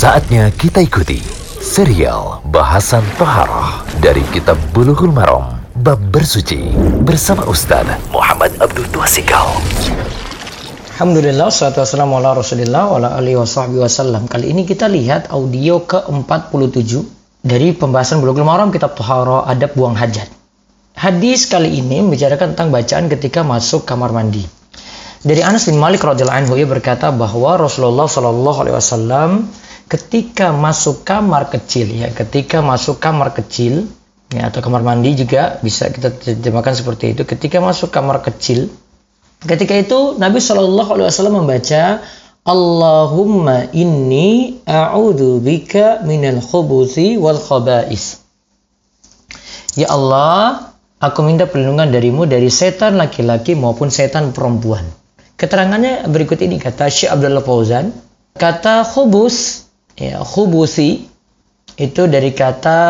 Saatnya kita ikuti serial bahasan Toharoh dari Kitab Bulughul Maram Bab Bersuci bersama Ustaz Muhammad Abdul Tuasikal. Alhamdulillah, salatu wassalamu ala rasulillah wa ala alihi wa sahbihi wasallam. Kali ini kita lihat audio ke-47 dari pembahasan Bulughul Maram Kitab Toharoh Adab Buang Hajat. Hadis kali ini membicarakan tentang bacaan ketika masuk kamar mandi. Dari Anas bin Malik radhiyallahu anhu ia berkata bahwa Rasulullah shallallahu alaihi wasallam ketika masuk kamar kecil ya, ketika masuk kamar kecil ya atau kamar mandi juga bisa kita terjemahkan seperti itu. Ketika masuk kamar kecil, ketika itu Nabi shallallahu alaihi wasallam membaca Allahumma inni a'udzu bika minal khubuthi wal khaba'is. Ya Allah, aku minta perlindungan darimu dari setan laki-laki maupun setan perempuan. Keterangannya berikut ini kata Syekh Abdullah Fauzan. Kata khubus, ya, khubusi itu dari kata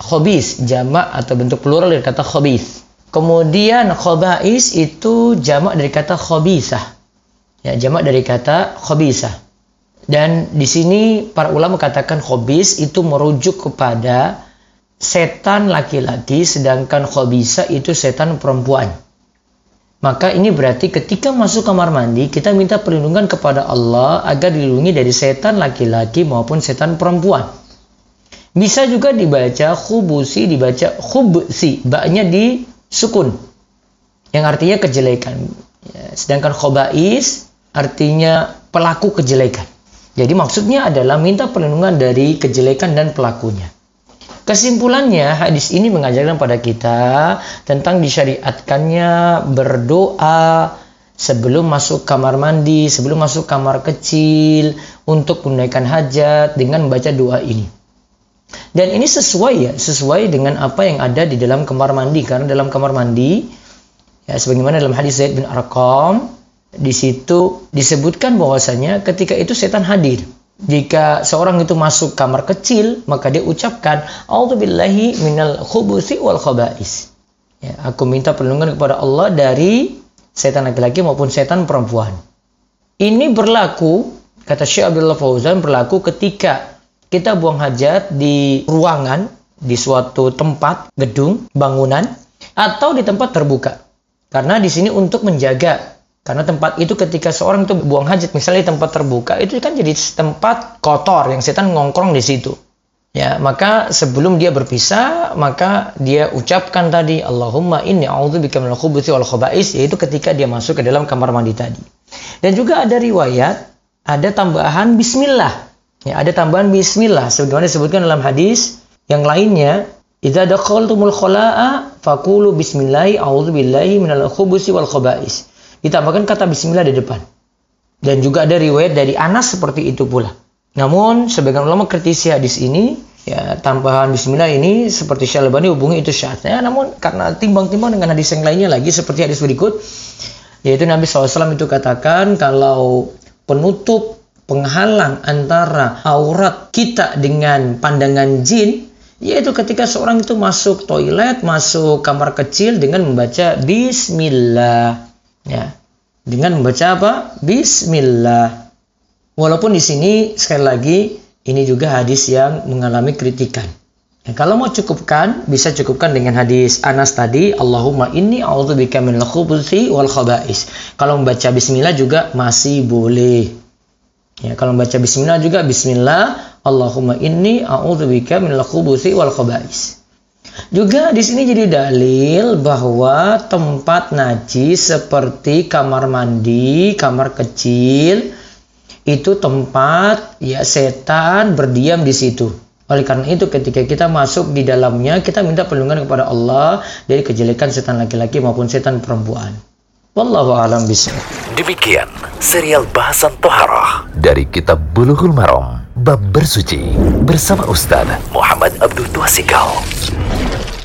khobis, jamak atau bentuk plural dari kata khobis. Kemudian khobais itu jamak dari kata khobisah. Ya, jamak dari kata khobisah. Dan di sini para ulama katakan khobis itu merujuk kepada setan laki-laki sedangkan khobisa itu setan perempuan. Maka ini berarti ketika masuk kamar mandi kita minta perlindungan kepada Allah agar dilindungi dari setan laki-laki maupun setan perempuan. Bisa juga dibaca khubusi, dibaca khubsi, baknya di sukun. Yang artinya kejelekan. Ya, sedangkan khobais artinya pelaku kejelekan. Jadi maksudnya adalah minta perlindungan dari kejelekan dan pelakunya. Kesimpulannya, hadis ini mengajarkan pada kita tentang disyariatkannya berdoa sebelum masuk kamar mandi, sebelum masuk kamar kecil, untuk menunaikan hajat dengan membaca doa ini. Dan ini sesuai ya, sesuai dengan apa yang ada di dalam kamar mandi. Karena dalam kamar mandi, ya sebagaimana dalam hadis Zaid bin Arqam, di situ disebutkan bahwasanya ketika itu setan hadir jika seorang itu masuk kamar kecil, maka dia ucapkan A'udzubillahi minal khubusi wal khaba'is. Ya, aku minta perlindungan kepada Allah dari setan laki-laki maupun setan perempuan. Ini berlaku, kata Syekh Abdullah Fauzan, berlaku ketika kita buang hajat di ruangan, di suatu tempat, gedung, bangunan, atau di tempat terbuka. Karena di sini untuk menjaga karena tempat itu ketika seorang itu buang hajat, misalnya di tempat terbuka, itu kan jadi tempat kotor yang setan ngongkrong di situ. Ya, maka sebelum dia berpisah, maka dia ucapkan tadi Allahumma inni a'udzubika minal khubuthi wal khaba'is yaitu ketika dia masuk ke dalam kamar mandi tadi. Dan juga ada riwayat ada tambahan bismillah. Ya, ada tambahan bismillah sebagaimana disebutkan dalam hadis yang lainnya Idza dakhaltumul khala'a faqulu bismillahi a'udzubillahi minal khubuthi wal khaba'is ditambahkan kata bismillah di depan. Dan juga ada riwayat dari Anas seperti itu pula. Namun sebagian ulama kritisi hadis ini ya tambahan bismillah ini seperti Syalbani hubungi itu syaratnya namun karena timbang-timbang dengan hadis yang lainnya lagi seperti hadis berikut yaitu Nabi SAW itu katakan kalau penutup penghalang antara aurat kita dengan pandangan jin yaitu ketika seorang itu masuk toilet, masuk kamar kecil dengan membaca bismillah ya. Dengan membaca apa? Bismillah. Walaupun di sini sekali lagi ini juga hadis yang mengalami kritikan. Ya, kalau mau cukupkan bisa cukupkan dengan hadis Anas tadi Allahumma inni a'udzubika minal khubuthi wal khaba'is. Kalau membaca Bismillah juga masih boleh. Ya kalau membaca Bismillah juga Bismillah Allahumma inni a'udzubika minal khubuthi wal khaba'is juga di sini jadi dalil bahwa tempat najis seperti kamar mandi, kamar kecil itu tempat ya setan berdiam di situ. Oleh karena itu ketika kita masuk di dalamnya kita minta perlindungan kepada Allah dari kejelekan setan laki-laki maupun setan perempuan. Wallahu alam bismillah. Demikian serial bahasan toharah dari kitab Bulughul Maram bab bersuci bersama Ustaz Muhammad Abdul Tuasikal. Thank you.